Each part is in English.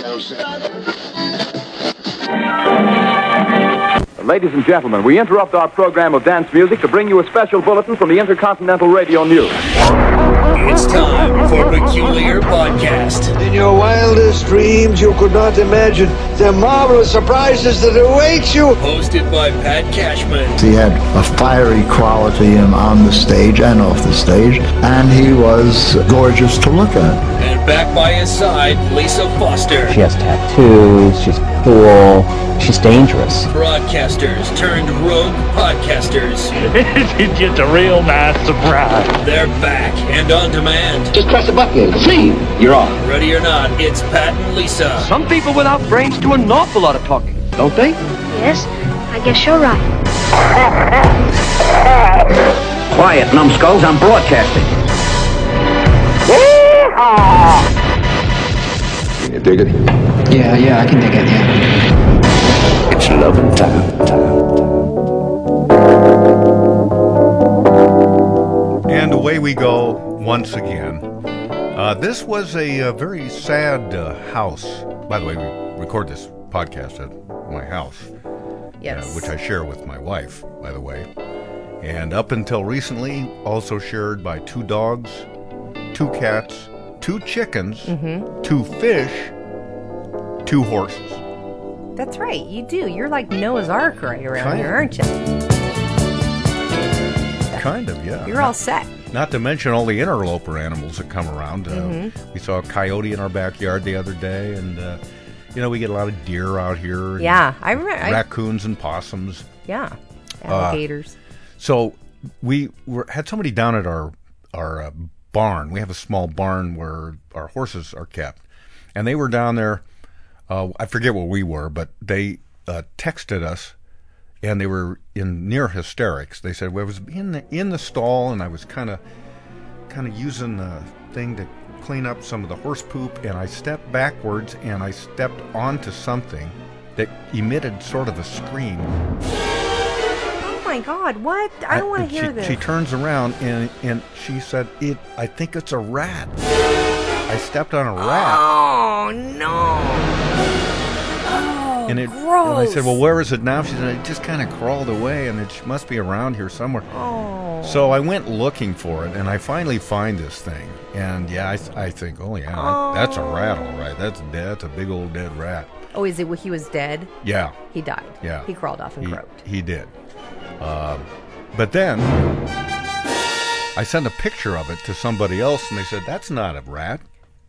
É Closer. Ladies and gentlemen, we interrupt our program of dance music to bring you a special bulletin from the Intercontinental Radio News. It's time for Peculiar Podcast. In your wildest dreams, you could not imagine the marvelous surprises that await you. Hosted by Pat Cashman. He had a fiery quality in- on the stage and off the stage, and he was gorgeous to look at. And back by his side, Lisa Foster. She has tattoos. She's cool. She's dangerous. Broadcasters turned rogue podcasters. it's just a real nice surprise. They're back and on demand. Just press a button. See, you're on. Ready or not, it's Pat and Lisa. Some people without brains do an awful lot of talking, don't they? Yes, I guess you're right. Quiet, numbskulls. I'm broadcasting. Can you dig it? Yeah, yeah, I can dig it. Yeah. It's loving time. And away we go once again. Uh, this was a, uh very sad uh, house. By the way, we record this podcast at my house, Yes. uh, which I share with my wife, by the way. And up until recently, also shared by two dogs, two cats, two chickens, Mm-hmm. two fish, two horses. That's right. You do. You're like Noah's Ark right around Kind here, aren't you? Kind of, yeah. You're all set. Not to mention all the interloper animals that come around. Uh, Mm-hmm. We saw a coyote in our backyard the other day, and uh, you know we get a lot of deer out here. Yeah, I remember. I, raccoons and possums. yeah, Uh, alligators. So we were, had somebody down at our our uh, barn. We have a small barn where our horses are kept, and they were down there. Uh, I forget where we were, but they uh, texted us, and they were in near hysterics. They said well, I was in the in the stall, and I was kind of kind of using the thing to clean up some of the horse poop, and I stepped backwards, and I stepped onto something that emitted sort of a scream. Oh my God! What? I don't want to hear she, this. She turns around and and she said, "It. I think it's a rat. I stepped on a rat." Oh no! Oh, and it. gross. And I said, "Well, where is it now?" She said, "It just kind of crawled away, and it must be around here somewhere." Oh. So I went looking for it, and I finally find this thing. And yeah, I, th- I think, oh yeah, that- that's a rat, all right. That's dead. That's a big old dead rat. Oh, is it? Well, he was dead. Yeah, He died. yeah. He crawled off and he, croaked. He did. Um, but then I sent a picture of it to somebody else, and they said, "That's not a rat.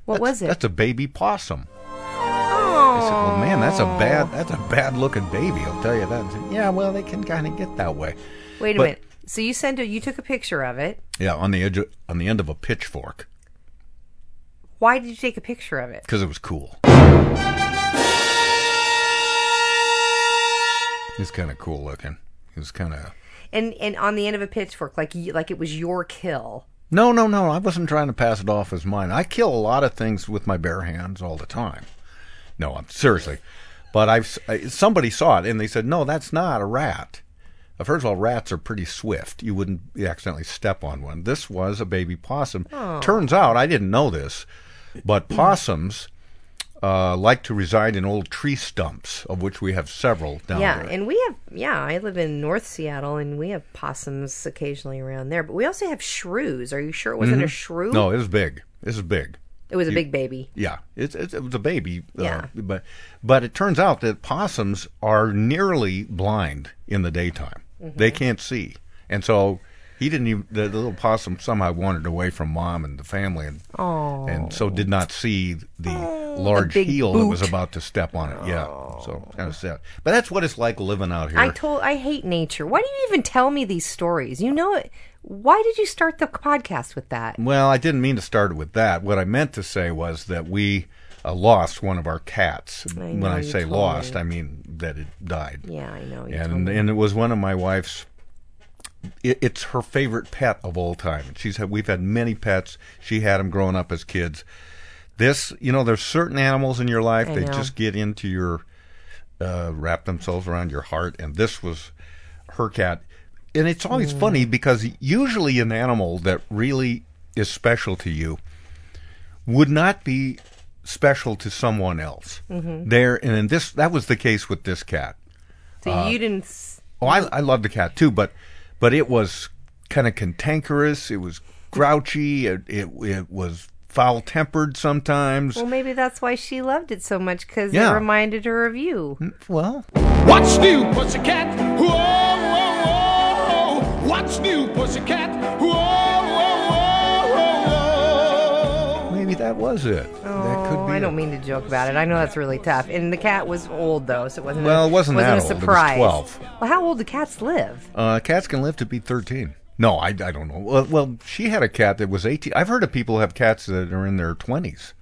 What That's- was it? That's a baby possum." oh. I said, "Well, man, that's a bad that's a bad looking baby. I'll tell you that." Said, yeah, well, they can kind of get that way. Wait a but- minute. So you sent a, you took a picture of it. Yeah, on the edge of, on the end of a pitchfork Why did you take a picture of it? because it was cool. It's kind of cool looking. It was kind of And and on the end of a pitchfork, like you, like it was your kill. No, no, no. I wasn't trying to pass it off as mine. I kill a lot of things with my bare hands all the time. No, I'm seriously. But I've I- somebody saw it and they said, "No, that's not a rat." Uh, First of all, rats are pretty swift. You wouldn't accidentally step on one. This was a baby possum. Turns out I didn't know this, but possums uh, like to reside in old tree stumps, of which we have several down yeah, there. Yeah, and we have yeah. I live in North Seattle, and we have possums occasionally around there. But we also have shrews. Are you sure it wasn't a shrew? Mm-hmm. no, it was big. This is big. it was a big baby. Yeah, it's, it's it was a baby. uh, Yeah. but but it turns out that possums are nearly blind in the daytime. Mm-hmm. They can't see, and so he didn't even. The, the little possum somehow wandered away from mom and the family, and Oh, and so did not see the large heel that was about to step on it. Yeah, so kind of sad. But that's what it's like living out here. I told I hate nature. Why do you even tell me these stories? You know it. Why did you start the podcast with that? Well, I didn't mean to start it with that. What I meant to say was that we uh, lost one of our cats. I when I say lost, me. I mean that it died. Yeah, I know. And and it was one of my wife's. It, it's her favorite pet of all time. She's had we've had many pets. She had them growing up as kids. This, you know, there's certain animals in your life I they know. just get into your, uh, wrap themselves around your heart, and this was her cat. And it's always Mm. funny because usually an animal that really is special to you would not be special to someone else. Mhm. There, and this that was the case with this cat. So Uh, you didn't. s- Oh, I I love the cat too, but but it was kind of cantankerous. It was grouchy. It it, it was foul tempered sometimes. Well, maybe that's why she loved it so much because Yeah. it reminded her of you. Well, What's new, pussycat? Whoa, whoa, whoa. What's new, pussycat? Whoa, whoa, whoa, whoa. maybe that was it. that could Oh, be. I don't mean to joke about it. I know that's really tough. And the cat was old though, so it wasn't. Well, a, it wasn't that a old. It was 12. Well, how old do cats live? Uh, cats can live to be 13. No, I, I don't know. Well, well, she had a cat that was 18. I've heard of people who have cats that are in their 20s.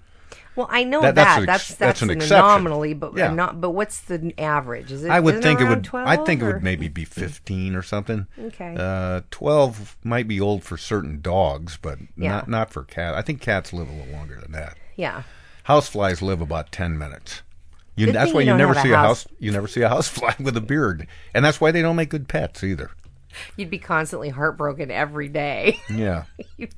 Well, I know That- that. that's That's an that's, ex- that's an an exception. anomaly, but Yeah. not. But what's the average? Is it? I would think it would. 12 I think it would maybe be 15 or something. Okay. Uh, 12 might be old for certain dogs, but Yeah. not not for cat. I think cats live a little longer than that. Yeah. Houseflies live about 10 minutes. You, that's why you you never see a house- house. You never see a housefly with a beard, and that's why they don't make good pets either. You'd be constantly heartbroken every day. Yeah.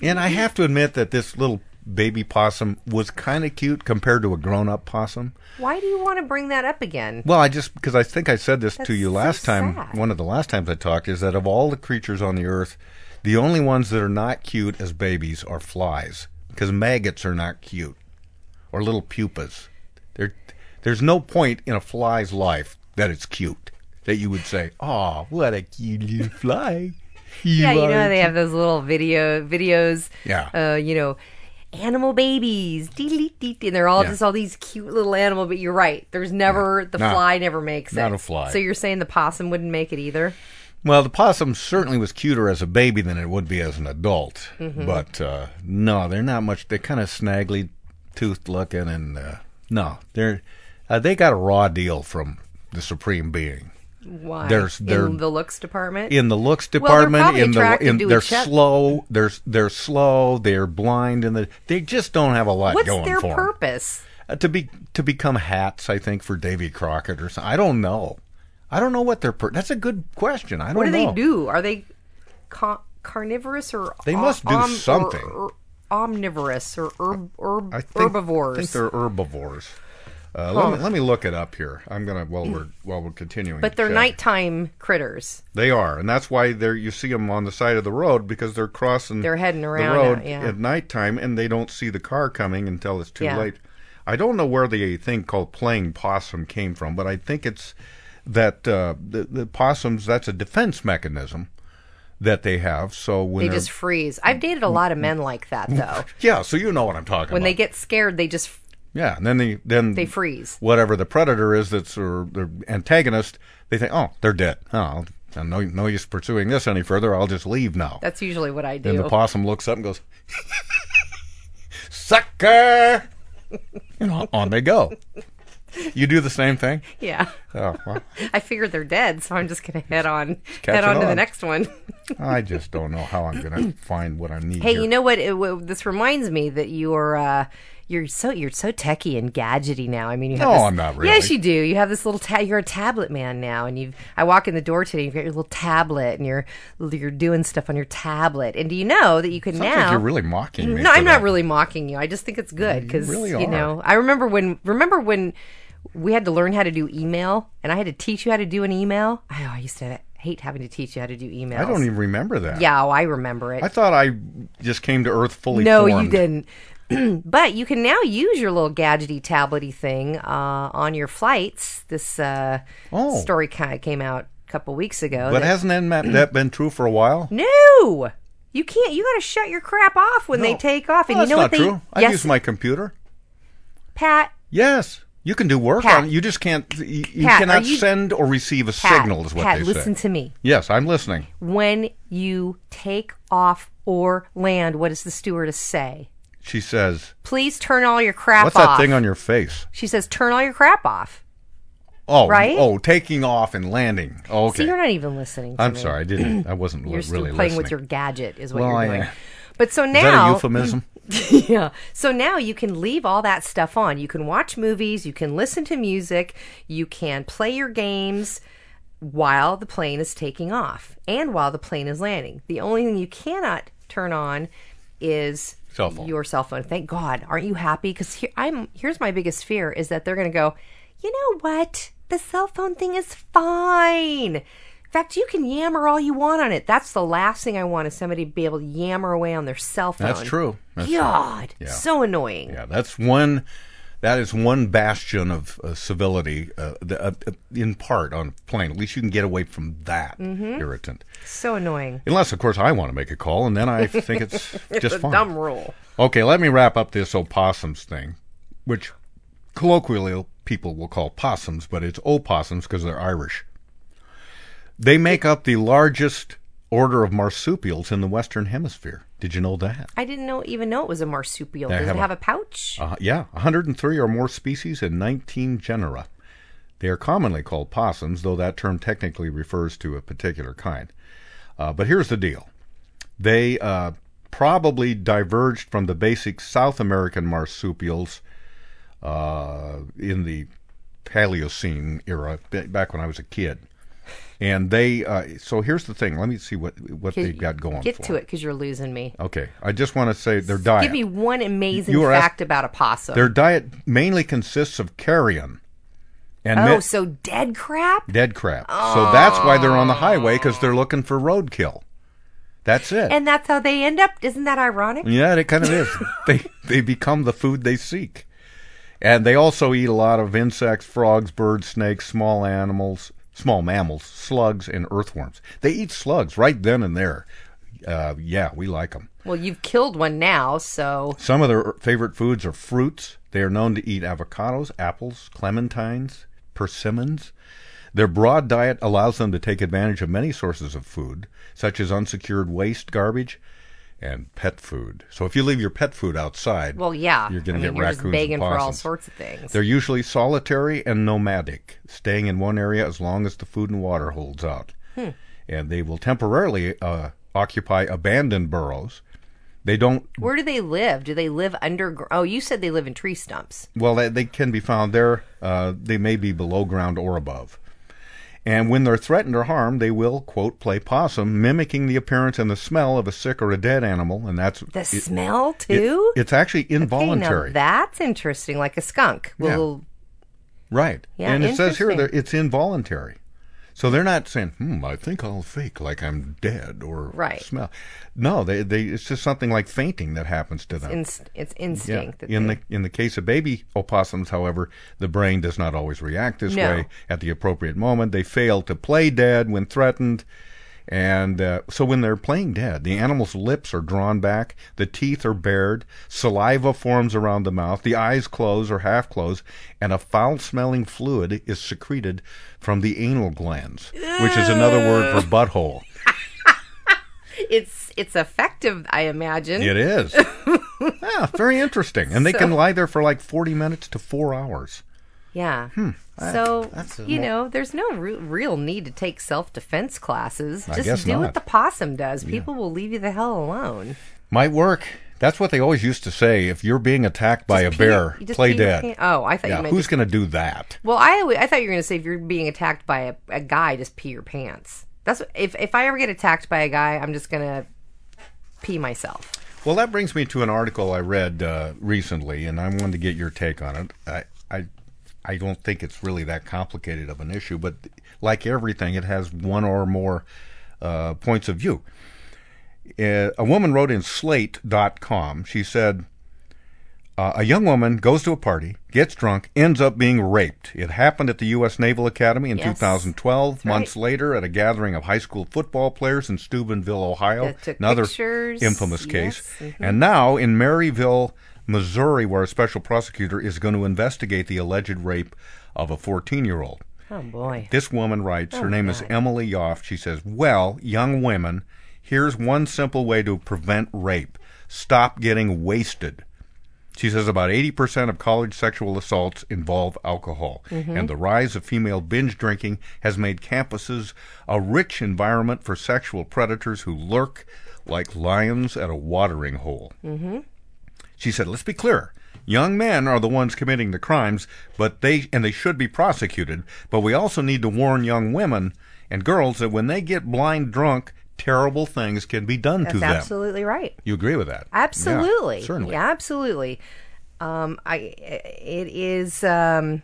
and I have to admit that this little baby possum was kind of cute compared to a grown-up possum. Why do you want to bring that up again? Well, I just because I think I said this to That's you so last time. sad. One of the last times I talked is that of all the creatures on the earth, the only ones that are not cute as babies are flies because maggots are not cute or little pupas. There, there's no point in a fly's life that it's cute that you would say, "Oh, what a cute little fly." yeah, you know they have those little video videos. Yeah. Uh, you know, animal babies. And they're all Yeah. just all these cute little animal. But you're right. There's never the No. fly never makes it. Not a fly. So you're saying the possum wouldn't make it either? Well, the possum certainly was cuter as a baby than it would be as an adult. Mhm. But uh, no, they're not much. They're kind of snaggly toothed looking, and uh, no, they're uh, they got a raw deal from the supreme being. Why? There's they're in the looks department. in the looks Well, they're department. probably in the in, they're slow. They're they're slow. They're blind, and the, they just don't have a lot going on. What's their purpose? Uh, to be to become hats, I think, for Davy Crockett or something. I don't know. I don't know what their. Per- That's a good question. I don't What do know. they do? Are they ca- carnivorous or They om- must do om- or- something. or omnivorous or herb, herb, I think, herbivores? I think they're herbivores. Uh, let, me, let me look it up here. I'm gonna while we're while we're continuing. but they're nighttime critters. They are, and that's why they're you see them on the side of the road because they're crossing. They're heading around the road at- yeah. at nighttime, and they don't see the car coming until it's too Yeah. late. I don't know where the thing called playing possum came from, but I think it's that uh, the, the possums. That's a defense mechanism that they have. So when They just freeze. I've dated a lot of men like that though. yeah, so you know what I'm talking when about. they get scared, they just Yeah, and then they then They freeze. Whatever the predator is that's or the antagonist, they think, oh, they're dead. Oh, no no use pursuing this any further. I'll just leave now. that's usually what I do. And the possum looks up and goes, "Sucker!" and on they go. You do the same thing. yeah. Oh, well, I figured they're dead, so I'm just gonna head on head it on, to the next one. I just don't know how I'm going to find what I need. Hey, here. you know what? It, what- this reminds me that you're uh, you're so you're so techie and gadgety now. I mean, you have No, this- I'm not really. Yes, you do. You have this little ta- you're a tablet man now, and you've. I walk in the door today. You've got your little tablet, and you're you're doing stuff on your tablet. And do you know that you can Sounds now? like you're really mocking me. no, I'm not that. really mocking you. I just think it's good because really you know. I remember when remember when we had to learn how to do email, and I had to teach you how to do an email. Oh, I used to hate having to teach you how to do emails. I don't even remember that. Yeah, oh, I remember it. I thought I just came to Earth fully no, formed. you didn't. but you can now use your little gadgety tablety thing uh, on your flights. This uh, Oh. story kind of came out a couple weeks ago. But that- hasn't that, that been true for a while? no, you can't. You got to shut your crap off when they take off. And Well, you know what not they? true. I yes, use my computer. Pat. Yes, you can do work Pat. on it. You just can't. You, you Pat, cannot you- send or receive a Pat, signal. Is what Pat, they listen say. to me. Yes, I'm listening. When you take off or land, what does the stewardess say? She says, Please turn all your crap "What's off. that thing on your face?" She says, "Turn all your crap off." Oh, Right? Oh, taking off and landing. Oh, okay. See, you're not even listening. To I'm me. sorry. I didn't. I wasn't You're li- still really playing listening. with your gadget, is what Well, you're I doing. am. But so Is that now, a euphemism? yeah. So now you can leave all that stuff on. You can watch movies, you can listen to music, you can play your games while the plane is taking off and while the plane is landing. The only thing you cannot turn on is Cell phone. your cell phone. Thank God. Aren't you happy? Because here, I'm. Here's my biggest fear is that they're going to go. You know what? The cell phone thing is fine. In fact, you can yammer all you want on it. That's the last thing I want is somebody to be able to yammer away on their cell phone. That's true. That's true. God, Yeah. so annoying. Yeah, that's one. That is one bastion of uh, civility, uh, the, uh, uh, in part on a plane. At least you can get away from that Mhm. irritant. So annoying. Unless, of course, I want to make a call, and then I think it's It's just a fine. dumb rule. Okay, let me wrap up this opossums thing, which colloquially people will call possums, but it's opossums because they're Irish. They make up the largest order of marsupials in the Western Hemisphere. Did you know that? I didn't know even know it was a marsupial. They Does have it have a pouch? Uh, yeah, 103 or more species and 19 genera. They are commonly called possums, though that term technically refers to a particular kind. Uh, but here's the deal they uh, probably diverged from the basic South American marsupials uh, in the Paleocene era, back when I was a kid. And they, uh, so here's the thing. Let me see what what they've got going. Get for to it because you're losing me. Okay, I just want to say their diet. Give me one amazing You fact about a possum. Their diet mainly consists of carrion and oh, so dead crap? dead crap. So that's why they're on the highway because they're looking for roadkill. That's it. And that's how they end up. Isn't that ironic? yeah, it kind of is. they they become the food they seek, and they also eat a lot of insects, frogs, birds, snakes, small animals, small mammals, slugs, and earthworms. They eat slugs right then and there. Uh, yeah, we like them. Well, you've killed one now, so Some of their favorite foods are fruits. They are known to eat avocados, apples, clementines, persimmons. Their broad diet allows them to take advantage of many sources of food, such as unsecured waste garbage and pet food. So if you leave your pet food outside, well, yeah. you're going to mean, get you're raccoons just and begging for all possums. sorts of things. They're usually solitary and nomadic, staying in one area as long as the food and water holds out. Hmm. And they will temporarily uh, occupy abandoned burrows. They don't Where do they live? Do they live under? Oh, you said they live in tree stumps. Well, they, they can be found there. Uh, they may be below ground or above. And when they're threatened or harmed, they will, quote, play possum, mimicking the appearance and the smell of a sick or a dead animal. And that's The it- smell it- too. it's actually Okay, involuntary. that's interesting. Like a skunk. Yeah. Will right. Yeah, and it says here that it's involuntary. So they're not saying, hmm, I think I'll fake like I'm dead or Right. smell. No, they, they, it's just something like fainting that happens to them. inst- it's instinct. that In they- the in the case of baby opossums, however, the brain does not always react this No. way at the appropriate moment. They fail to play dead when threatened, and uh, so when they're playing dead, the animal's lips are drawn back, the teeth are bared, saliva forms around the mouth, the eyes close or half close, and a foul-smelling fluid is secreted from the anal glands, which is another word for butthole. it's it's effective, I imagine. It is. yeah, very interesting. And they So- can lie there for like 40 minutes to four hours. Yeah. Hmm. So you mo- know, there's no re- real need to take self defense classes. I Just do not. what the possum does. People will leave you the hell alone. Might work. That's what they always used to say. If you're being attacked by Just a pee bear, play dead. Oh, I thought you yeah, meant who's going to do that? Well, I I thought you were going to say if you're being attacked by a, a guy, just pee your pants. That's what, if if I ever get attacked by a guy, I'm just going to pee myself. Well, that brings me to an article I read uh, recently, and I wanted to get your take on it. I, I, I don't think it's really that complicated of an issue, but like everything, it has one or more uh, points of view. Uh, a woman wrote in Slate.com. She said, uh, "A young woman goes to a party, gets drunk, ends up being raped. It happened at the U.S. Naval Academy in Yes. 2012. That's Months right. later, at a gathering of high school football players in Steubenville, Ohio, another pictures. infamous case. Yes, mhm. And now in Maryville, Missouri, where a special prosecutor is going to investigate the alleged rape of a 14-year-old. Oh boy. This woman writes, her Oh, name is Emily Yoffe. She says, Well, young women, here's one simple way to prevent rape stop getting wasted. She says about 80% of college sexual assaults involve alcohol, Mhm. and the rise of female binge drinking has made campuses a rich environment for sexual predators who lurk like lions at a watering hole. Mm-hmm. She said, "Let's be clear. Young men are the ones committing the crimes, but they and they should be prosecuted. But we also need to warn young women and girls that when they get blind drunk, terrible things can be done That's to them. absolutely right. You agree with that? Absolutely. Yeah, certainly. Yeah, absolutely. Um, I it is um,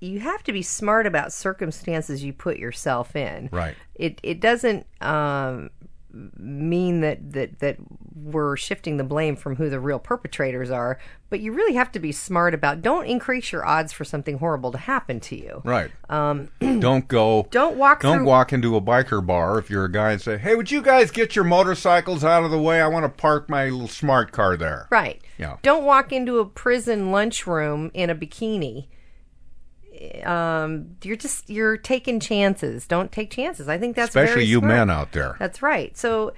you have to be smart about circumstances you put yourself in. Right. It it doesn't um, mean that, that that we're shifting the blame from who the real perpetrators are, but you really have to be smart about don't increase your odds for something horrible to happen to you. Right. Um, don't go. Don't walk Don't through- walk into a biker bar if you're a guy and say, "Hey, would you guys get your motorcycles out of the way? I want to park my little smart car there." Right. Yeah. Don't walk into a prison lunchroom in a bikini. Um, you're just you're taking chances. Don't take chances. I think that's Especially you smart. men out there. That's right. So,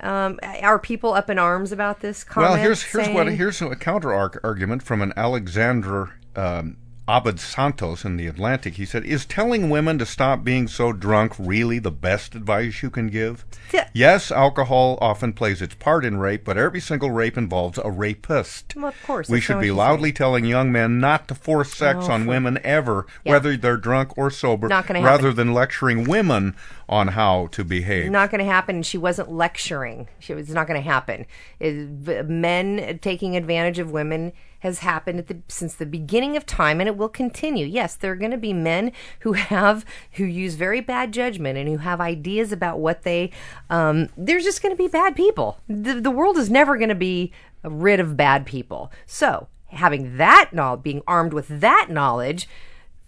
um, are people up in arms about this? Comment Well, here's here's what here's a counter argument from an Alexander um, Abad Santos in the Atlantic. He said, "Is telling women to stop being so drunk really the best advice you can give? Yeah. Yes, alcohol often plays its part in rape, but every single rape involves a rapist. Well, of course, we should be loudly telling young men not to force oh, sex Oh, on women ever, Yeah. whether they're drunk or sober, rather happen. than lecturing women on how to behave." not going to happen. She wasn't lecturing. She was not going to happen. It, men taking advantage of women has happened the, since the beginning of time, and it will continue. Yes, there are going to be men who have who use very bad judgment and who have ideas about what they. Um, there's just going to be bad people. The, the world is never going to be rid of bad people. So having that knowledge, being armed with that knowledge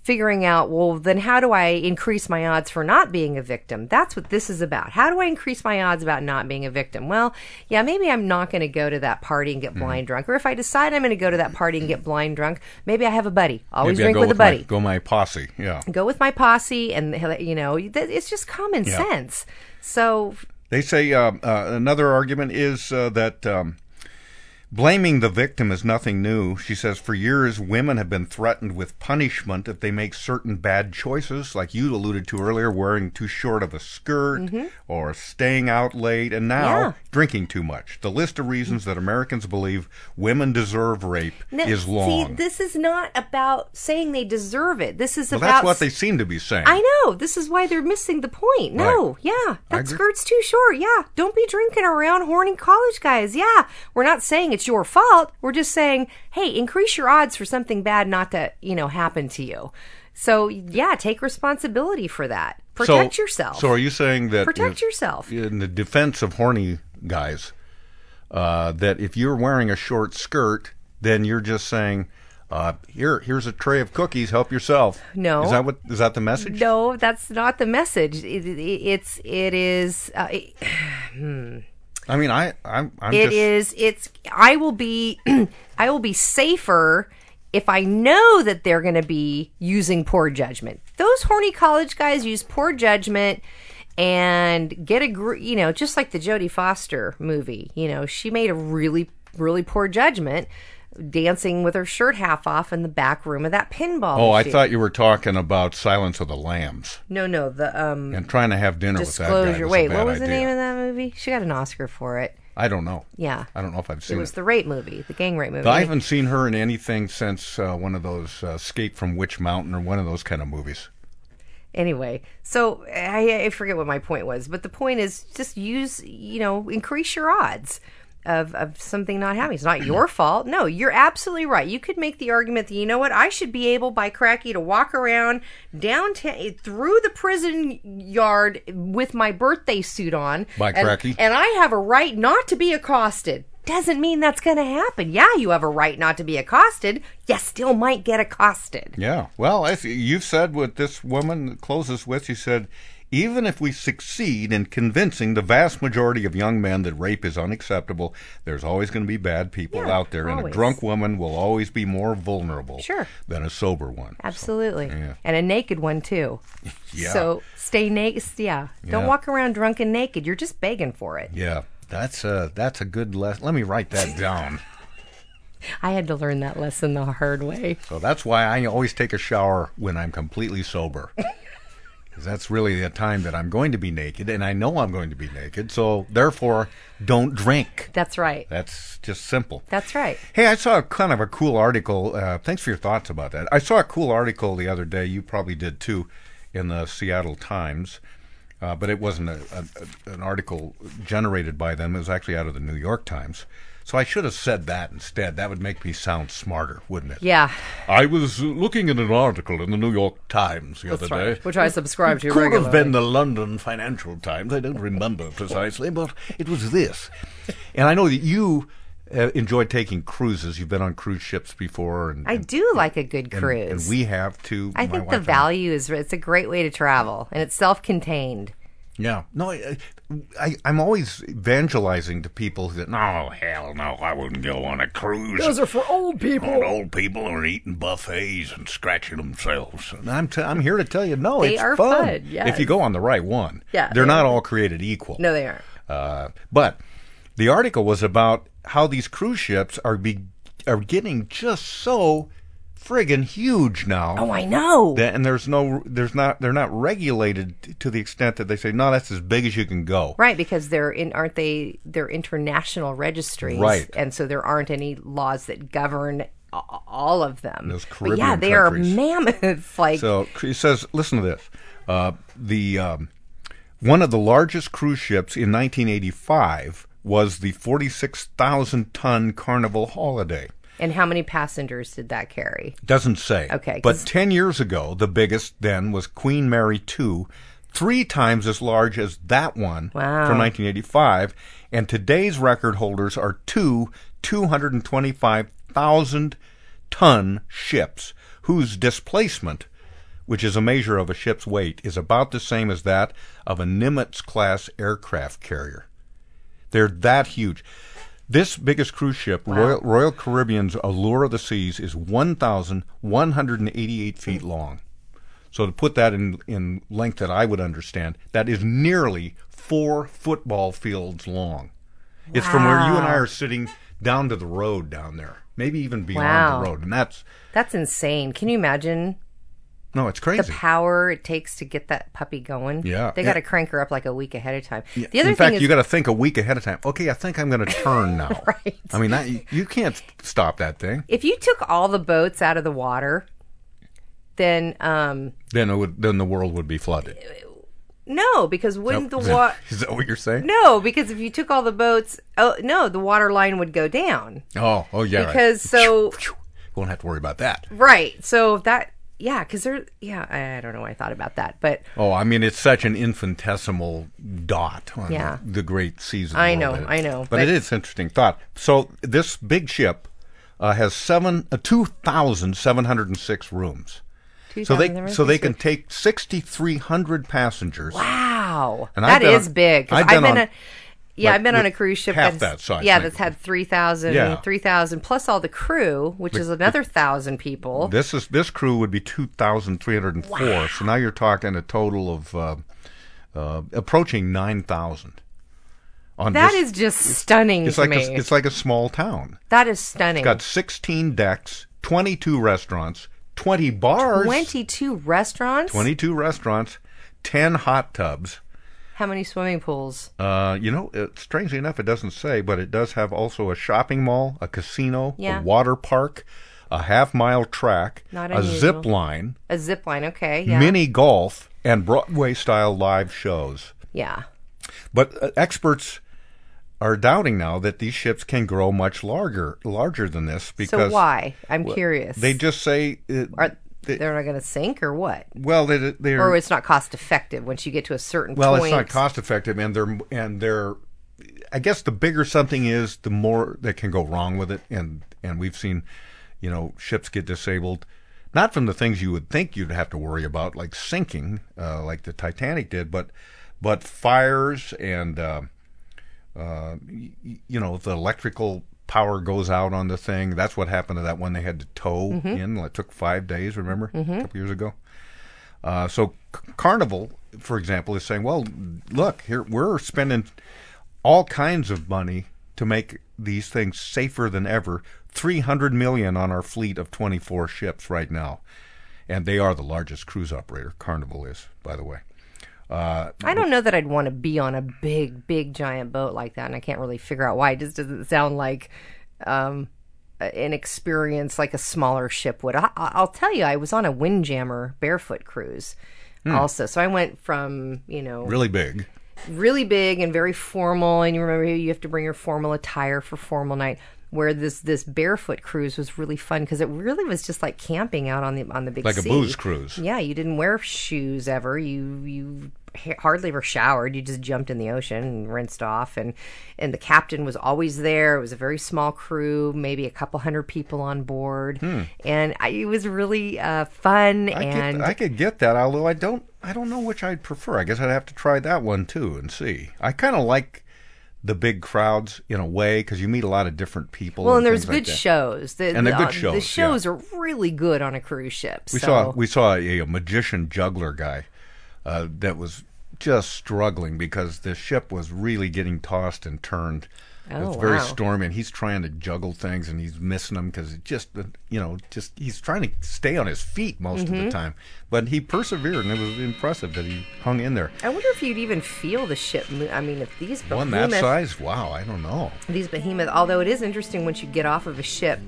figuring out, well, then how do I increase my odds for not being a victim? That's what this is about. How do I increase my odds about not being a victim? Well, yeah, maybe I'm not going to go to that party and get Mm-hmm. blind drunk. Or if I decide I'm going to go to that party and get blind drunk, maybe I have a buddy. Always Maybe drink go with a my- buddy. go my posse. Yeah. Go with my posse, and you know, it's just common Yeah. sense. So They say uh, uh, another argument is uh, that um, blaming the victim is nothing new. She says for years women have been threatened with punishment if they make certain bad choices, like you alluded to earlier, wearing too short of a skirt Mhm. or staying out late, and now Yeah. drinking too much. The list of reasons that Americans believe women deserve rape No, is long. See, this is not about saying they deserve it. This is well, about that's what they seem to be saying. I know. This is why they're missing the point. No, yeah, that skirt's too short. Yeah, don't be drinking around horny college guys. Yeah, we're not saying it's your fault. We're just saying, hey, increase your odds for something bad not to, you know, happen to you. So yeah, take responsibility for that. Protect so, yourself. So are you saying that Protect yourself. in the defense of horny guys uh, that if you're wearing a short skirt, then you're just saying, uh, "Here, here's a tray of cookies. Help yourself." No. is that what is that the message? No, that's not the message. It, it, it's it is. Uh, it, hmm. I mean, I I'm, I'm It just is. It's. I will be. I will be safer if I know that they're going to be using poor judgment. Those horny college guys use poor judgment and get a. gr- You know, just like the Jodie Foster movie. You know, she made a really, really poor judgment, dancing with her shirt half off in the back room of that pinball. Oh, I thought you were talking about Silence of the Lambs No, no. The um. and trying to have dinner with that guy. Disclosure. was a Wait, what was the name of that movie? She got an Oscar for it. I don't know. Yeah. I don't know if I've seen. It was it. the rape movie, the gang rape movie. I haven't seen her in anything since uh, one of those uh, Escape from Witch Mountain or one of those kind of movies. Anyway, so I, I forget what my point was, but the point is just use, you know, increase your odds of, of something not happening. It's not your fault. No, you're absolutely right. You could make the argument that, you know what, I should be able by cracky to walk around downtown through the prison yard with my birthday suit on. By and- cracky? And I have a right not to be accosted. Doesn't mean that's going to happen. Yeah, you have a right not to be accosted. You still might get accosted. Yeah. Well, as you've said what this woman closes with, she said, even if we succeed in convincing the vast majority of young men that rape is unacceptable, there's always going to be bad people Yeah, out there, and a drunk woman will always be more vulnerable Sure. than a sober one. Absolutely. yeah. And a naked one, too. Yeah. So stay naked. Yeah. Don't walk around drunk and naked. You're just begging for it. Yeah. That's a that's a good lesson. Let me write that down. I had to learn that lesson the hard way. So that's why I always take a shower when I'm completely sober. 'Cause that's really the time that I'm going to be naked, and I know I'm going to be naked. So therefore, don't drink. That's right. That's just simple. That's right. Hey, I saw a kind of a cool article. Uh, thanks for your thoughts about that. I saw a cool article the other day. You probably did too, in the Seattle Times, uh, but it wasn't a, a, an article generated by them. It was actually out of the New York Times. So I should have said that instead. That would make me sound smarter, wouldn't it? Yeah. I was looking at an article in the New York Times the other day. Which I subscribe to Could regularly. have been the London Financial Times. I don't remember precisely, but it was this. And I know that you uh, enjoy taking cruises. You've been on cruise ships before, and I do like a good cruise. and, we have too. I think the value is it's a great way to travel and it's self-contained. Yeah. No, I, I, I'm always evangelizing to people that, no, hell no, I wouldn't go on a cruise. Those are for old people. Old, old people are eating buffets and scratching themselves. And I'm, t- I'm here to tell you, no, They it's are fun. fun, yes. If you go on the right one. Yeah, They're they not are. all created equal. No, they aren't. Uh, but the article was about how these cruise ships are be, are getting just so friggin' huge now. Oh, I know. That, and there's no, there's not, they're not regulated to the extent that they say, no, that's as big as you can go. Right, because they're in aren't they they're international registries. Right. And so there aren't any laws that govern all of them. Those but yeah, they countries. are mammoth. Like So he says, listen to this. Uh, the um, one of the largest cruise ships in 1985 was the 46,000 ton Carnival Holiday. And how many passengers did that carry? Doesn't say. Okay, But 10 years ago, the biggest then was Queen Mary II, three times as large as that one Wow. from 1985. And today's record holders are two 225,000 ton ships whose displacement, which is a measure of a ship's weight, is about the same as that of a Nimitz class aircraft carrier. They're that huge. This biggest cruise ship, Royal, Royal Caribbean's Allure of the Seas, is 1,188 feet long. So to put that in, in length that I would understand, that is nearly four football fields long. It's from where you and I are sitting down to the road down there, maybe even beyond Wow. the road. And that's, That's insane. Can you imagine no, it's crazy. the power it takes to get that puppy going? Yeah. They got to crank her up like a week ahead of time. The other in thing fact, is you got to think a week ahead of time. Okay, I think I'm going to turn now. Right. I mean, that, you, can't stop that thing. if you took all the boats out of the water, then um Then it would, then the world would be flooded. no, because wouldn't Nope. the water Is that what you're saying? No, because if you took all the boats, oh no, the water line would go down. Oh, oh yeah. right. Because so we won't have to worry about that. right, so that yeah, because there yeah, I, I don't know why I thought about that, but Oh, I mean, it's such an infinitesimal dot on Yeah. the, the great season. I know, I know, but, but- it is interesting thought. So this big ship uh, has seven, uh, two thousand seven hundred and six rooms. So they so they can take sixty three hundred passengers. wow, And that I've is big. I've I've been been, on, a, yeah, I've been on a cruise ship half that size, yeah, maybe. that's had 3,000, Yeah. 3,000 plus all the crew, which is another thousand people. This is this crew would be two thousand three hundred and four. So now you're talking a total of uh, uh, approaching nine thousand. On That this- is just stunning It's like me. a, it's like a small town. that is stunning. It's got 16 decks, 22 restaurants, 20 bars, Twenty-two restaurants. 22 restaurants, 10 hot tubs. How many swimming pools? Uh, you know, it, strangely enough, it doesn't say, but it does have also a shopping mall, a casino, Yeah. a water park, a half mile track, Not a unusual. zip line, A zip line. Okay. Yeah. mini golf, and Broadway style live shows. Yeah. But uh, experts are doubting now that these ships can grow much larger, larger than this because so why? I'm well, curious. They just say uh, Are they're not going to sink or what? well they they're Or it's not cost effective once you get to a certain well point. it's not cost effective and they're and they're I guess the bigger something is the more that can go wrong with it and and we've seen you know ships get disabled not from the things you would think you'd have to worry about like sinking uh, like the Titanic did but but fires and uh, uh, you know the electrical power goes out on the thing that's what happened to that one they had to tow Mhm. in it took five days remember Mhm. a couple years ago uh, so C- Carnival, for example, is saying, "Well, look, here we're spending all kinds of money to make these things safer than ever. Three hundred million on our fleet of twenty-four ships right now, and they are the largest cruise operator. Carnival is, by the way. Uh, I don't know that I'd want to be on a big, big, giant boat like that, and I can't really figure out why. It just doesn't sound like um, an experience like a smaller ship would. I, I'll tell you, I was on a Windjammer barefoot cruise also. So I went from you know Really big. really big and very formal and you remember you have to bring your formal attire for formal night where this this barefoot cruise was really fun because it really was just like camping out on the on the big Like a booze cruise. yeah you didn't wear shoes ever you you hardly ever showered you just jumped in the ocean and rinsed off and and the captain was always there it was a very small crew maybe a couple hundred people on board and I, it was really uh, fun Hmm. I, and get, I could get that, although I don't. I don't know which I'd prefer. I guess I'd have to try that one too and see. I kind of like the big crowds in a way because you meet a lot of different people. Well, and there's things like good shows. The, And they're the, good shows, The yeah. shows are really good on a cruise ship. We so. saw we saw a, a magician juggler guy uh, that was just struggling because the ship was really getting tossed and turned. Oh, was very wow. stormy, and he's trying to juggle things, and he's missing them because it just uh, you know just he's trying to stay on his feet most of Mm-hmm. the time. But he persevered, and it was impressive that he hung in there. I wonder if you'd even feel the ship. Mo- I mean, if these One behemoth, that size, wow! I don't know. these behemoth. Although it is interesting once you get off of a ship,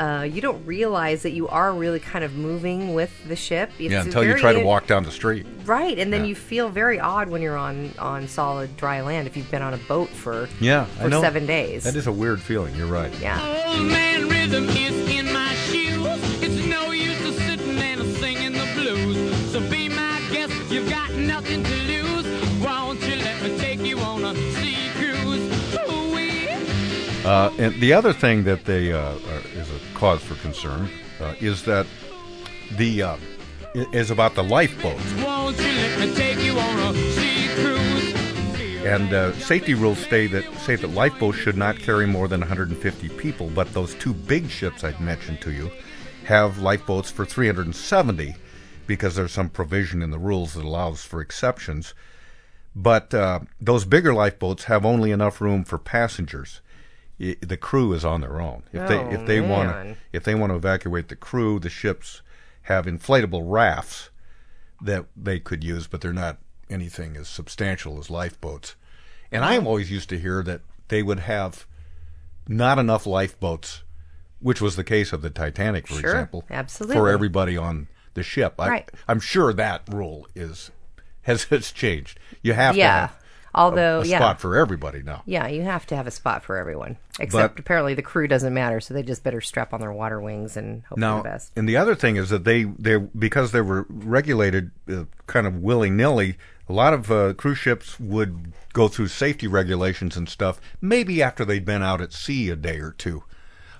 uh, you don't realize that you are really kind of moving with the ship. It's yeah, until you very try to walk down the street. Right, and then Yeah. you feel very odd when you're on on solid dry land if you've been on a boat for Yeah, for I know. seven days. That is a weird feeling. You're right. yeah. Old man rhythm is in my shoes. It's no use to sitting and singing the blues. So be my guest, you've got nothing to lose. Uh, and the other thing that they uh, are, is a cause for concern uh, is that the uh, is about the cruise? and uh, safety rules say that say that lifeboats should not carry more than 150 people. But those two big ships I've mentioned to you have lifeboats for 370 because there's some provision in the rules that allows for exceptions. But uh, those bigger lifeboats have only enough room for passengers. I, the crew is on their own. If they Oh, if they want to if they want to evacuate the crew, the ships have inflatable rafts that they could use, but they're not anything as substantial as lifeboats. And I am always used to hear that they would have not enough lifeboats, which was the case of the Titanic, for Sure, example, absolutely. for everybody on the ship. I, Right. I'm sure that rule is has has changed. You have Yeah. to have Although, a, a yeah. spot for everybody now. Yeah, you have to have a spot for everyone. Except But- apparently the crew doesn't matter, so they just better strap on their water wings and hope Now, for the best. and the other thing is that they they because they were regulated uh, kind of willy nilly. A lot of uh, cruise ships would go through safety regulations and stuff. Maybe after they'd been out at sea a day or two.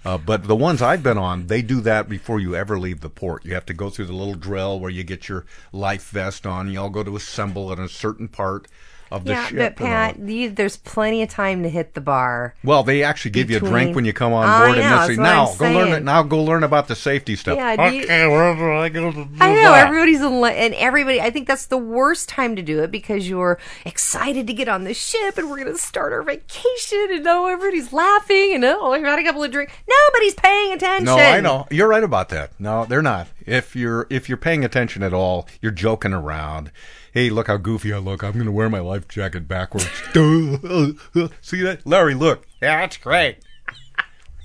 Uh, but the ones I've been on, they do that before you ever leave the port. You have to go through the little drill where you get your life vest on. You all go to assemble at a certain part of the Yeah, ship. but. Pat, you, there's plenty of time to hit the bar. Well, they actually give you a drink when you come on I board, know, and they that's say, what "Now I'm go learn it. Now go learn about the safety stuff." Yeah, do you- where do I go to do I know that? everybody's in li- and everybody. I think that's the worst time to do it because you're excited to get on the ship and we're going to start our vacation and oh, everybody's laughing and oh, I got a couple of drinks. Nobody's paying attention. No, I know. You're right about that. No, they're not. If you're if you're paying attention at all, you're joking around. Hey, look how goofy I look. I'm going to wear my life jacket backwards. See that, Larry? Look. Yeah, that's great.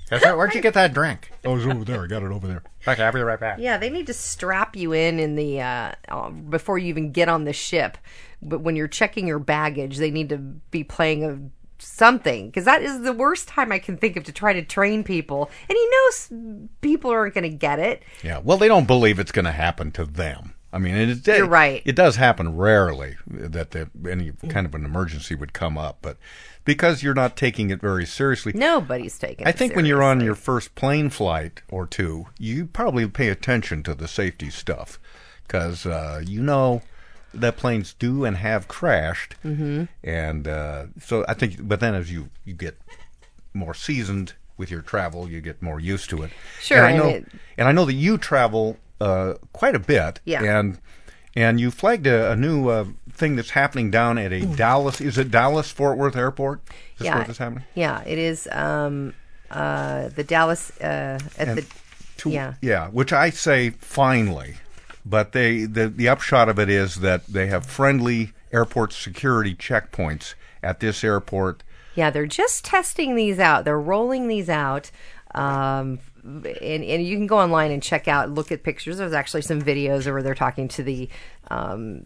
That's right. Where'd you get that drink? Oh, it's over there. I got it over there. Okay, I'll be right back. Yeah, they need to strap you in in the uh, uh, before you even get on the ship. But when you're checking your baggage, they need to be playing a something because that is the worst time I can think of to try to train people. And he knows people aren't going to get it. Yeah. Well, they don't believe it's going to happen to them. I mean, it, it, You're right. It does happen rarely that the, any kind of an emergency would come up, but because you're not taking it very seriously, Nobody's taking. I think when you're on your first plane flight or two, you probably pay attention to the safety stuff because uh, you know that planes do and have crashed, mm-hmm. and uh, so I think. But then as you you get more seasoned with your travel, you get more used to it. Sure, and I and it- and I know that you travel uh, quite a bit, Yeah. and. And you flagged a, a new uh, thing that's happening down at a Dallas. Is it Dallas Fort Worth Airport? Is this yeah, where happening? yeah, it is. Um, uh, the Dallas uh, at And the to- yeah. yeah, which I say finally, but they the the upshot of it is that they have friendly airport security checkpoints at this airport. Yeah, they're just testing these out. They're rolling these out um, and and you can go online and check out, look at pictures. There's actually some videos where they're talking to the um,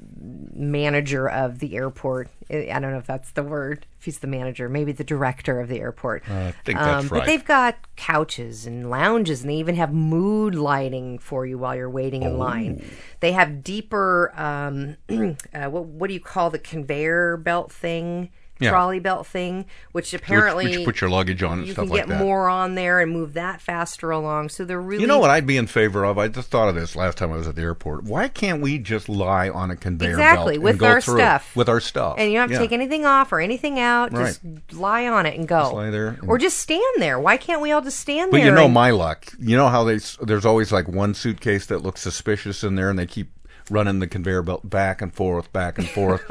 manager of the airport. I don't know if that's the word. If he's the manager, maybe the director of the airport. I think that's But right. they've got couches and lounges, and they even have mood lighting for you while you're waiting in line. They have deeper. Um, uh, what what do you call the conveyor belt thing? Yeah. Trolley belt thing, which Which- apparently which you put your luggage on and you stuff can like get that. more on there and move that faster along. So they're really You know what I'd be in favor of? I just thought of this last time I was at the airport. Why can't we just lie on a conveyor Exactly, belt with and go our through stuff. with our stuff, and you don't have to Yeah. take anything off or anything out. Just lie on it and go. Just lie there and- or just stand there. Why can't we all just stand But there? you know and- my luck. You know how they there's always like one suitcase that looks suspicious in there, and they keep running the conveyor belt back and forth, back and forth.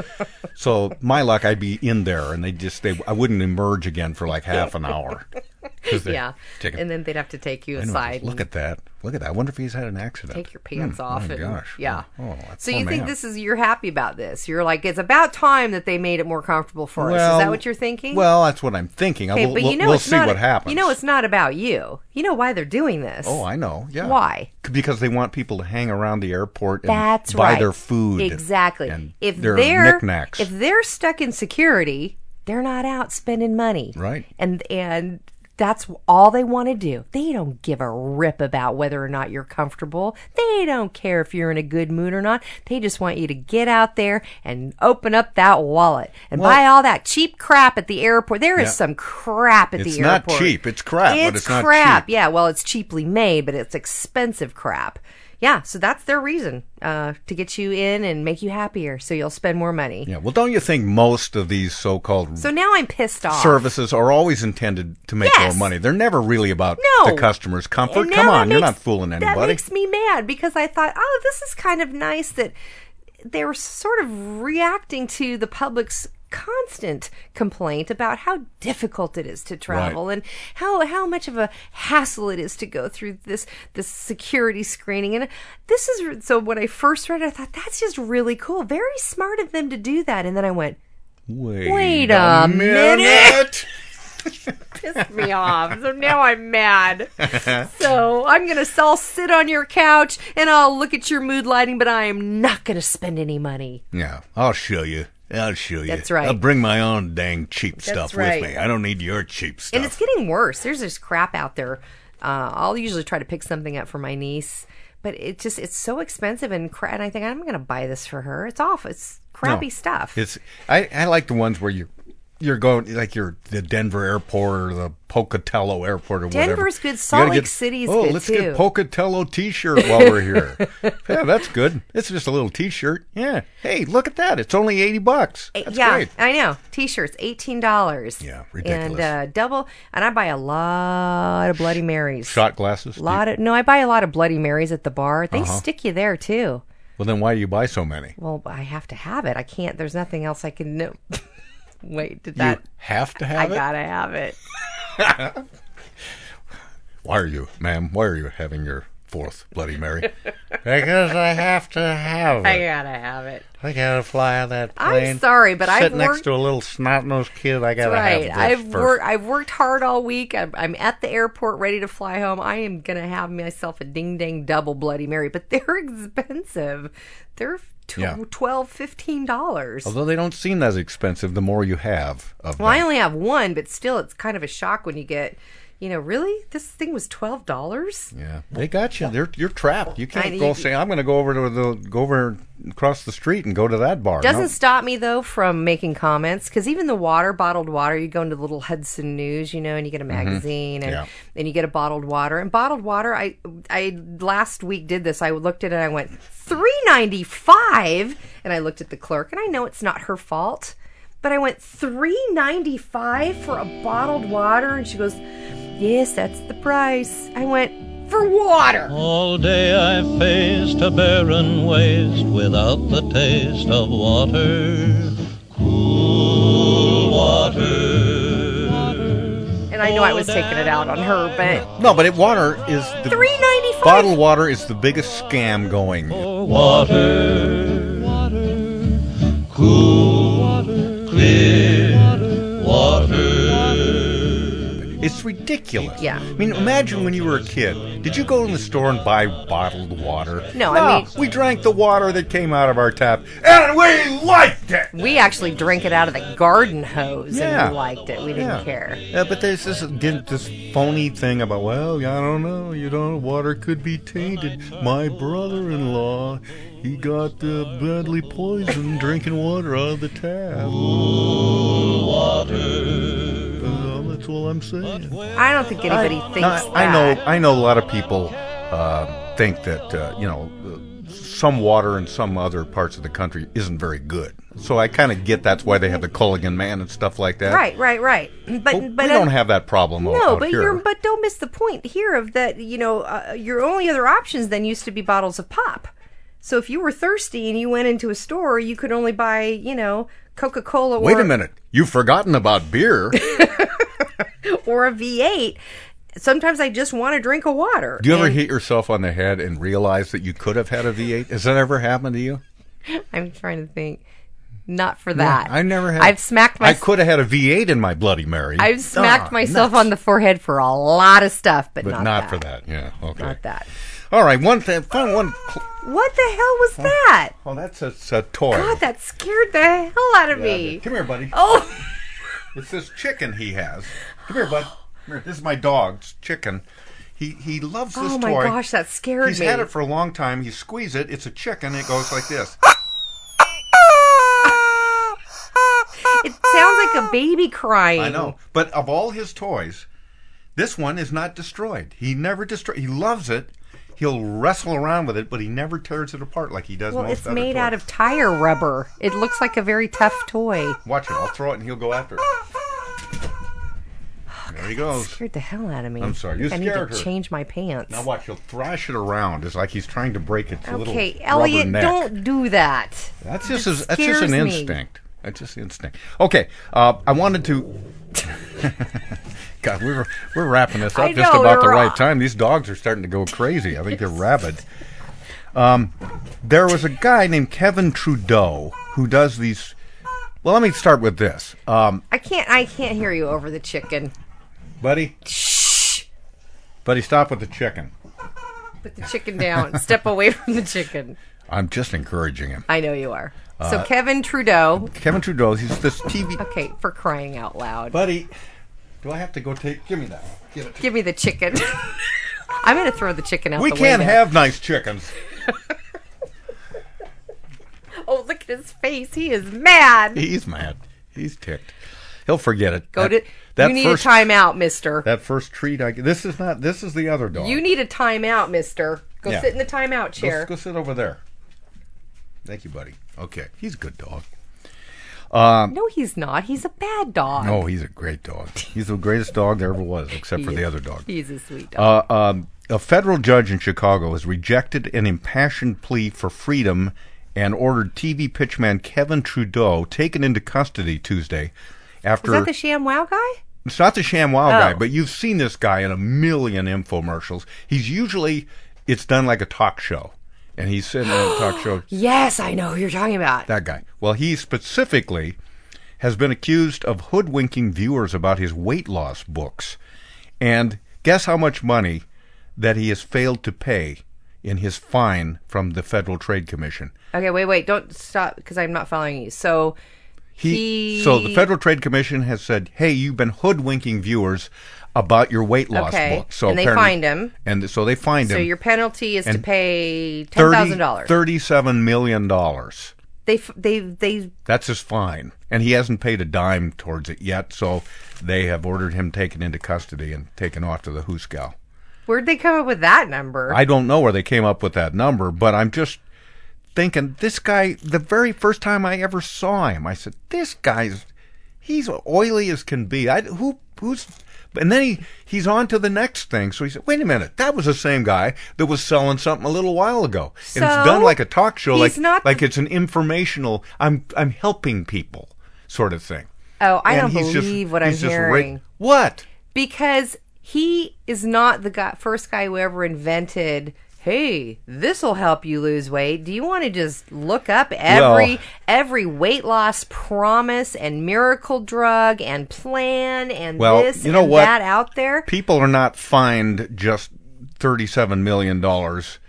so my luck, I'd be in there, and they just they I wouldn't emerge again for like half an hour. Yeah, take it- and then they'd have to take you I know, aside. look at that! Look at that! I wonder if he's had an accident. Take your pants Hmm, off. My and, gosh! Yeah. Oh, so poor you think man. this is you're happy about this? You're like it's about time that they made it more comfortable for us. Is that what you're thinking? Well, that's what I'm thinking. Okay, will, but we'll, you know we'll it's see not, what happens. You know it's not about you. You know why they're doing this. Oh, I know. Yeah. Why? Because they want people to hang around the airport and That's buy right. their food. Exactly. And if their they're knickknacks. if they're stuck in security, they're not out spending money. Right. And and that's all they want to do. They don't give a rip about whether or not you're comfortable. They don't care if you're in a good mood or not. They just want you to get out there and open up that wallet and Well- buy all that cheap crap at the airport. There is Yeah. some crap at It's the airport. It's not cheap. It's crap, It's but it's not crap. cheap. Yeah, well, it's cheaply made, but it's expensive crap. Yeah, so that's their reason uh, to get you in and make you happier, so you'll spend more money. yeah. Well, don't you think most of these so-called So now I'm pissed off. services are always intended to make Yes. more money? They're never really about No. the customer's comfort. Come on, you're not fooling anybody. That makes me mad because I thought, oh, this is kind of nice that they were sort of reacting to the public's constant complaint about how difficult it is to travel and how how much of a hassle it is to go through this this security screening and this is so when I first read it I thought that's just really cool very smart of them to do that and then I went Wait, Wait a minute. minute. pissed me off. So now I'm mad. So I'm gonna I'll sit on your couch and I'll look at your mood lighting, but I am not gonna spend any money. Yeah, I'll show you. I'll show you. That's right. I'll bring my own dang cheap That's stuff right. with me. I don't need your cheap stuff. And it's getting worse. There's this crap out there. Uh, I'll usually try to pick something up for my niece, but it just it's so expensive and cra- and I think I'm gonna buy this for her. It's off. It's crappy No, stuff. It's I, I like the ones where you you're going like you're the Denver airport or the Pocatello airport or whatever. Denver's good. Salt Lake get- City's oh, good, let's too. get Pocatello T-shirt while we're here. yeah, that's good. It's just a little T-shirt. Yeah. Hey, look at that. It's only eighty bucks. That's yeah, great. I know. T-shirts, eighteen dollars. Yeah, ridiculous. And uh, double, and I buy a lot of Bloody Marys. Shot glasses. A lot of no, I buy a lot of Bloody Marys at the bar. They Uh-huh. stick you there too. Well, then why do you buy so many? Well, I have to have it. I can't. There's nothing else I can know. Wait, did You that? have to I have it. I gotta have it. Why are you, ma'am? Why are you having your fourth Bloody Mary? Because I have to have it. I gotta have it. I gotta fly on that I'm sorry, but I've next worked- to a little snot nosed kid. I gotta right. have I've first. worked. I've worked hard all week. I'm, I'm at the airport, ready to fly home. I am gonna have myself a ding dang double Bloody Mary, but they're expensive. They're tw- Yeah. twelve, fifteen dollars. Although they don't seem as expensive, the more you have of Well, I only have one, but still, it's kind of a shock when you get, you know, really this thing was twelve dollars. Yeah, they got you. They're you're trapped. You can't I- go you- say I'm going to go over to the go over across the street and go to that bar. Doesn't No. stop me though from making comments because even the water, bottled water, you go into the little Hudson News, you know, and you get a mm-hmm. magazine and Yeah. then you get a bottled water. And bottled water, I I last week did this. I looked at it, and I went three ninety five, and I looked at the clerk, and I know it's not her fault, but I went three ninety five for a bottled water, and she goes, "Yes, that's the price." I went for water. All day I faced a barren waste without the taste of water. Cool water. And I know I was taking it out on her, but No, but it, water is the three ninety five. bottled water is the biggest scam going. Water water. Cool. Clear. Water. It's It's ridiculous. Yeah. I mean, imagine when you were a kid. Did you go in the store and buy bottled water? No, I mean- we drank the water that came out of our tap, and we liked it. We actually drank it out of the garden hose Yeah. and we liked it. We didn't Yeah. care. Yeah, but there's this again, this phony thing about well, I don't know, you don't know, water could be tainted. My brother-in-law, he got uh, badly poisoned drinking water out of the tap. Uh, that's all I'm saying. I don't think anybody I, thinks no, that. I know. I know a lot of people uh, think that uh, you know some water in some other parts of the country isn't very good. So I kind of get that's why they have the Culligan Man and stuff like that. Right, right, right. But Well, but we don't have that problem No, but here. you're but don't miss the point here of that. You know, uh, your only other options then used to be bottles of pop. So if you were thirsty and you went into a store, you could only buy you know Coca Cola. Wait a minute. You've forgotten about beer. or a V8. Sometimes I just want to drink a water. Do you ever And hit yourself on the head and realize that you could have had a V8? Has that ever happened to you? I'm trying to think. Not for that. I never had. I've smacked my. I could have had a V8 in my Bloody Mary. I've smacked Ah, myself nuts. on the forehead for a lot of stuff, but, but not, not, that. Not for that. Yeah. Okay. Not that. All right. One thing. One. What the hell was that? Oh, that's a, a toy. God, that scared the hell out of Yeah, me. Come here, buddy. Oh, It's this chicken he has. Come here, bud. Come here. This is my dog's chicken. He he loves this toy. oh my toy. gosh, that scared He's me. He's had it for a long time. You squeeze it. It's a chicken. It goes like this. It sounds like a baby crying. I know. But of all his toys, this one is not destroyed. He never destroy. He loves it. He'll wrestle around with it, but he never tears it apart like he does most of the time. Well, most it's other made toys. out of tire rubber. It looks like a very tough toy. Watch it. I'll throw it and he'll go after it. There he goes. Scared the hell out of me. I'm sorry, you I need to her. change my pants. Now watch. He'll thrash it around. It's like he's trying to break its little okay, Elliot, don't do that. That's just that's just an me. instinct. That's just instinct. Okay, uh, I wanted to. God, we're we're wrapping this up I just about the right off. time. These dogs are starting to go crazy. I think they're rabid. Um, there was a guy named Kevin Trudeau who does these. Well, let me start with this, um, I can't. I can't hear you over the chicken. buddy. Shh. Buddy, stop with the chicken. Put the chicken down. Step away from the chicken. I'm just encouraging him. I know you are. So Uh, Kevin Trudeau. Kevin Trudeau. He's this TV. Okay, for crying out loud. Buddy, do I have to go take? Give me that. Give it. Give me the chicken. I'm going to throw the chicken out We the can't window. have nice chickens. Oh, look at his face. He is mad. He's mad. He's ticked. He'll forget it. Go that, to. that you need first a timeout, mister. that first treat. I this is not. This is the other dog. You need a timeout, mister. Go Yeah. sit in the timeout Go- chair. Go, sit over there. Thank you, buddy. Okay, he's a good dog. Um, No, he's not. He's a bad dog. no, he's a great dog. He's the greatest dog there ever was, except for He the other dog. He's a sweet dog. Uh, um, a federal judge in Chicago has rejected an impassioned plea for freedom and ordered TV pitchman Kevin Trudeau taken into custody Tuesday after. Is that the Sham Wow guy? It's not the Sham Wow Oh. guy, but you've seen this guy in a million infomercials. He's usually it's done like a talk show, and he's sitting in a talk show. Yes, I know who you're talking about. That guy. Well, he specifically has been accused of hoodwinking viewers about his weight loss books, and guess how much money that he has failed to pay in his fine from the Federal Trade Commission. Okay, wait, wait. Don't stop because I'm not following you. So He, he. so the Federal Trade Commission has said, "Hey, you've been hoodwinking viewers about your weight loss Okay, book." So and they find him. and so they find So him. So your penalty is to pay ten thousand dollars. Thirty-seven million dollars. They they they That's his fine, and he hasn't paid a dime towards it yet. So they have ordered him taken into custody and taken off to the Hooskow. where'd they come up with that number? I don't know where they came up with that number, but I'm just thinking this guy. The very first time I ever saw him, I said, "This guy's he's oily as can be." I who who's. And then he, he's on to the next thing. So he said, wait a minute, that was the same guy that was selling something a little while ago. and it's done like a talk show, like not like it's an informational, I'm I'm helping people sort of thing. oh, I And don't he's just- believe what I'm just ra- hearing. what? because he is not the guy, first guy who ever invented hey, this will help you lose weight. Do you want to just look up every Well- every weight loss promise and miracle drug and plan and Well, this you know and what? that out there? People are not fined just thirty-seven million dollars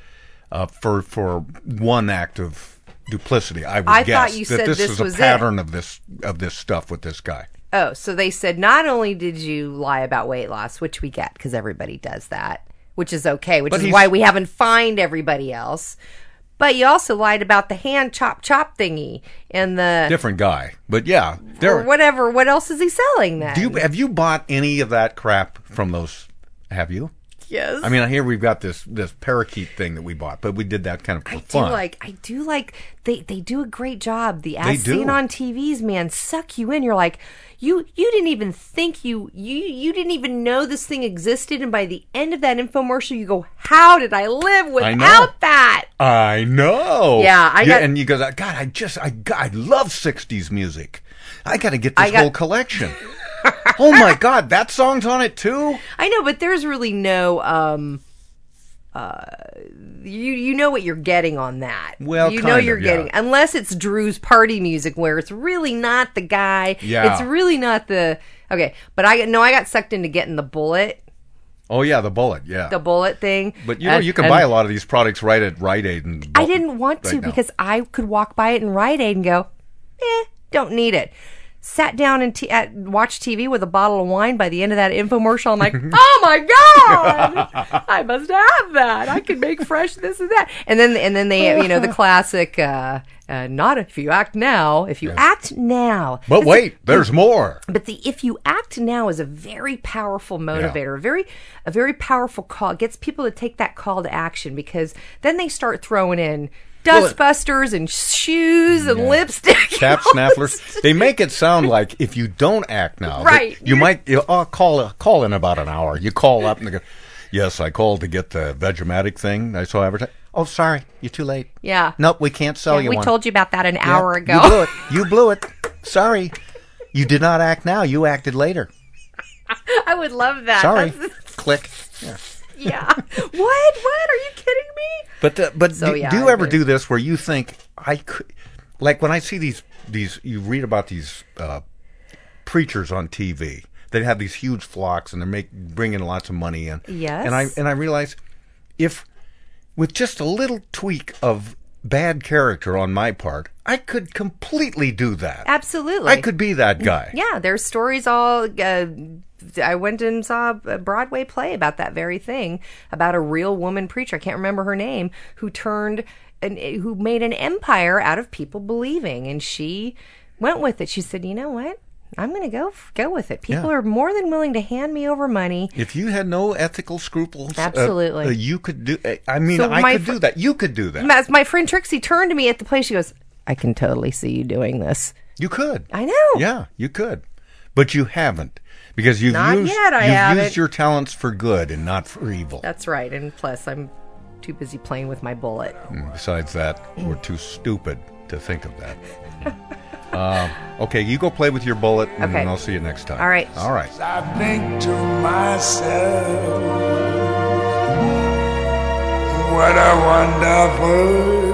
uh, for for one act of duplicity. I would I guess thought you that said this, this is was a it. pattern of this of this stuff with this guy. Oh, so they said not only did you lie about weight loss, which we get because everybody does that, which is okay, which But is why we haven't fined everybody else. But you also lied about the hand chop chop thingy and the Different guy, but yeah, or there. whatever. What else is he selling then? Do you have you bought any of that crap from those? Have you? Yes. I mean, here we've got this this parakeet thing that we bought, but we did that kind of for I do fun. like I do like they they do a great job. The They as do. seen on TVs, man, suck you in. You're like you you didn't even think you you you didn't even know this thing existed, and by the end of that infomercial, you go, "How did I live I know. without that?" I know. Yeah, I got- and you go, God, I just, I, I love '60s music. I got to get this got- whole collection. oh my God, that song's on it too. I know, but there's really no um uh you you know what you're getting on that. Well, you know kind of, you're yeah. getting unless it's Drew's party music where it's really not the guy. Yeah. It's really not the Okay, but I no I got sucked into getting the bullet, Oh yeah, the bullet. Yeah. the bullet thing. but you know, And- you can buy a lot of these products right at Rite Aid and. I didn't want to now. because I could walk by it in Rite Aid and go, eh, don't need it. Sat down and t- at, watched TV with a bottle of wine. By the end of that infomercial, I'm like, oh my god, I must have that. I can make fresh this and that. And then and then they, you know, the classic, uh, uh, not if you act now. If you act now, But wait, a- there's more. but the if you act now is a very powerful motivator, a very a very powerful call. It gets people to take that call to action because then they start throwing in dustbusters and shoes and lipstick. Tap snafflers. They make it sound like if you don't act now, Right. You might you, oh, call call in about an hour. You call up and they go, "Yes, I called to get the Vegematic thing I saw advertised." Oh, sorry, you're too late. Yeah. Nope, we can't sell Yeah, you we one. told you about that an Yeah, hour ago. You blew it. You blew it. Sorry. You did not act now. You acted later. I would love that. Sorry. Click. Yeah. Yeah. what? What? Are you kidding me? But the, but So, do, yeah, do you I ever do this where you think I could, like when I see these these you read about these uh, preachers on TV that have these huge flocks and they're make bringing lots of money in. Yes. And I and I realize if with just a little tweak of bad character on my part, I could completely do that. Absolutely. I could be that guy. Yeah, there's stories all. Uh, I went and saw a Broadway play about that very thing about a real woman preacher. I can't remember her name who turned and who made an empire out of people believing, and she went with it. She said, "You know what? I'm going to go go with it. People Yeah. are more than willing to hand me over money." If you had no ethical scruples, uh, Absolutely. uh, you could do. I mean, So I could fr- do that. You could do that. As my friend Trixie turned to me at the place, she goes, "I can totally see you doing this." You could. I know. Yeah, you could, but you haven't because you've Not used yet, I you've haven't. used your talents for good and not for evil. That's right. And plus, I'm too busy playing with my bullet. And Besides that, we're too stupid to think of that. uh, okay, you go play with your bullet, and Okay. I'll see you next time. All right. All right. I think to myself, what a wonderful